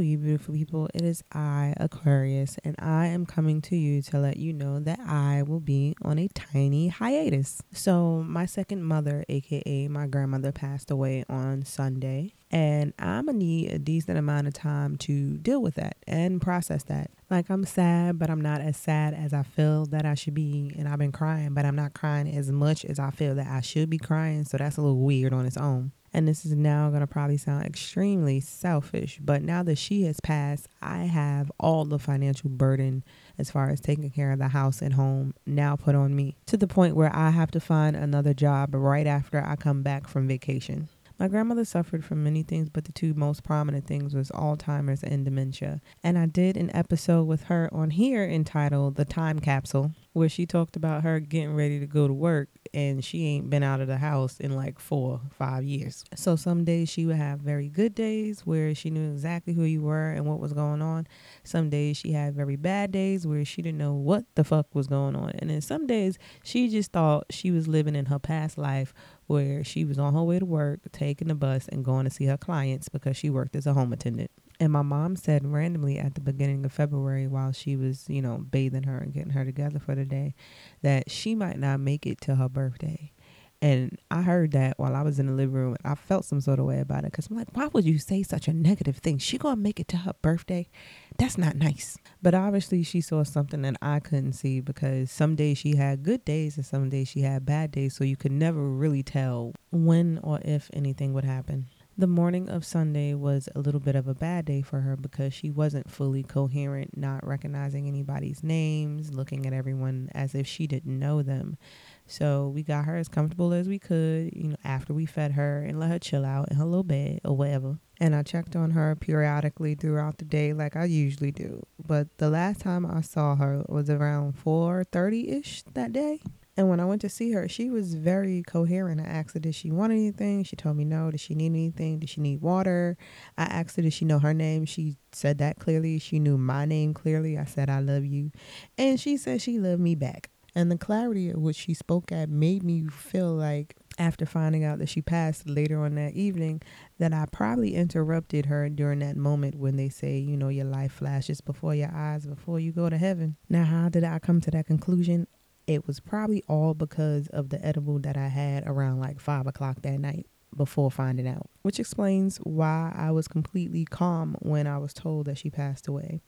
You beautiful people. It is I, Aquarius, and I am coming to you to let you know that I will be on a tiny hiatus. So, my second mother, aka my grandmother, passed away on Sunday, and I'm gonna need a decent amount of time to deal with that and process that. Like, I'm sad, but I'm not as sad as I feel that I should be, and I've been crying, but I'm not crying as much as I feel that I should be crying, so that's a little weird on its own. And this is now going to probably sound extremely selfish, but now that she has passed, I have all the financial burden as far as taking care of the house and home now put on me to the point where I have to find another job right after I come back from vacation. My grandmother suffered from many things, but the two most prominent things was Alzheimer's and dementia. And I did an episode with her on here entitled The Time Capsule, where she talked about her getting ready to go to work and she ain't been out of the house in like four, five years. So some days she would have very good days where she knew exactly who you were and what was going on. Some days she had very bad days where she didn't know what the fuck was going on. And then some days she just thought she was living in her past life where she was on her way to work, taking the bus and going to see her clients because she worked as a home attendant. And my mom said randomly at the beginning of February while she was, you know, bathing her and getting her together for the day that she might not make it to her birthday. And I heard that while I was in the living room. I felt some sort of way about it because I'm like, why would you say such a negative thing? She gonna make it to her birthday? That's not nice. But obviously, she saw something that I couldn't see because some days she had good days and some days she had bad days. So you could never really tell when or if anything would happen. The morning of Sunday was a little bit of a bad day for her because she wasn't fully coherent, not recognizing anybody's names, looking at everyone as if she didn't know them. So we got her as comfortable as we could, you know, after we fed her and let her chill out in her little bed or whatever. And I checked on her periodically throughout the day like I usually do. But the last time I saw her was around 4:30ish that day. And when I went to see her, she was very coherent. I asked her, did she want anything? She told me no. Did she need anything? Did she need water? I asked her, did she know her name? She said that clearly. She knew my name clearly. I said, I love you. And she said she loved me back. And the clarity of what she spoke at made me feel like after finding out that she passed later on that evening that I probably interrupted her during that moment when they say, you know, your life flashes before your eyes before you go to heaven. Now, how did I come to that conclusion? It was probably all because of the edible that I had around like five o'clock that night before finding out, which explains why I was completely calm when I was told that she passed away.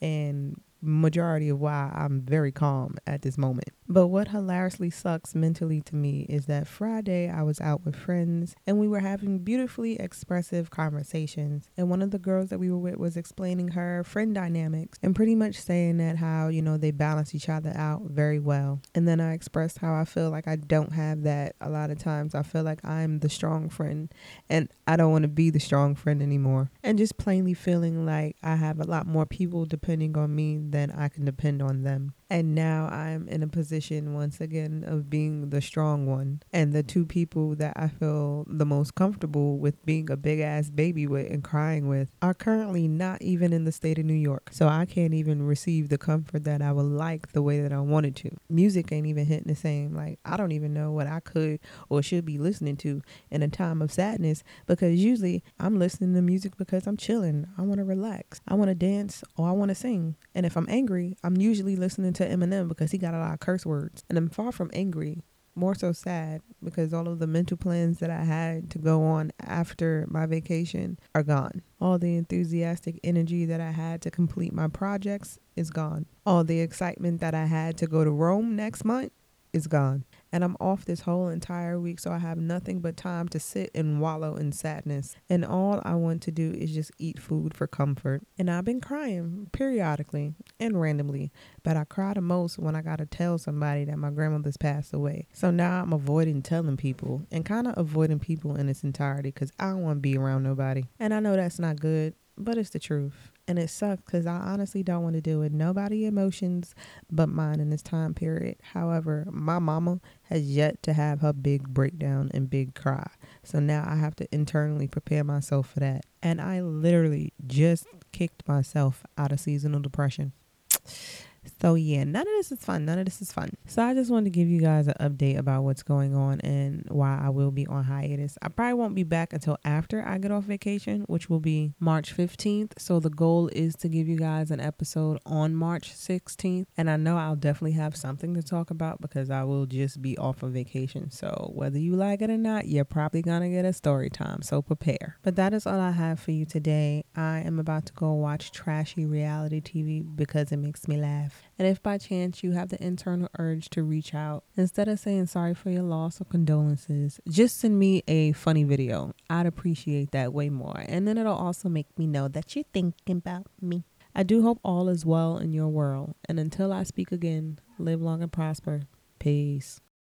And majority of why I'm very calm at this moment. But what hilariously sucks mentally to me is that Friday I was out with friends and we were having beautifully expressive conversations. And one of the girls that we were with was explaining her friend dynamics and pretty much saying that how, you know, they balance each other out very well. And then I expressed how I feel like I don't have that a lot of times. I feel like I'm the strong friend and I don't want to be the strong friend anymore. And just plainly feeling like I have a lot more people depending on me then I can depend on them. And now I'm in a position once again of being the strong one. And the two people that I feel the most comfortable with being a big ass baby with and crying with are currently not even in the state of New York. So I can't even receive the comfort that I would like the way that I wanted to. Music ain't even hitting the same. Like, I don't even know what I could or should be listening to in a time of sadness because usually I'm listening to music because I'm chilling. I want to relax. I want to dance or I want to sing. And if I'm angry, I'm usually listening to Eminem because he got a lot of curse words. And I'm far from angry, more so sad because all of the mental plans that I had to go on after my vacation are gone. All the enthusiastic energy that I had to complete my projects is gone. All the excitement that I had to go to Rome next month is gone and I'm off this whole entire week, so I have nothing but time to sit and wallow in sadness. And all I want to do is just eat food for comfort. And I've been crying periodically and randomly, but I cry the most when I gotta tell somebody that my grandmother's passed away. So now I'm avoiding telling people and kind of avoiding people in its entirety because I don't want to be around nobody. And I know that's not good, but it's the truth and it sucks because I honestly don't want to deal with nobody emotions but mine in this time period. However, my mama has yet to have her big breakdown and big cry. So now I have to internally prepare myself for that. And I literally just kicked myself out of seasonal depression. So yeah, none of this is fun. None of this is fun. So I just wanted to give you guys an update about what's going on and why I will be on hiatus. I probably won't be back until after I get off vacation, which will be March 15th. So the goal is to give you guys an episode on March 16th. And I know I'll definitely have something to talk about because I will just be off of vacation. So whether you like it or not, you're probably gonna get a story time. So prepare. But that is all I have for you today. I am about to go watch trashy reality TV because it makes me laugh. And if by chance you have the internal urge to reach out, instead of saying sorry for your loss or condolences, just send me a funny video. I'd appreciate that way more. And then it'll also make me know that you're thinking about me. I do hope all is well in your world. And until I speak again, live long and prosper. Peace.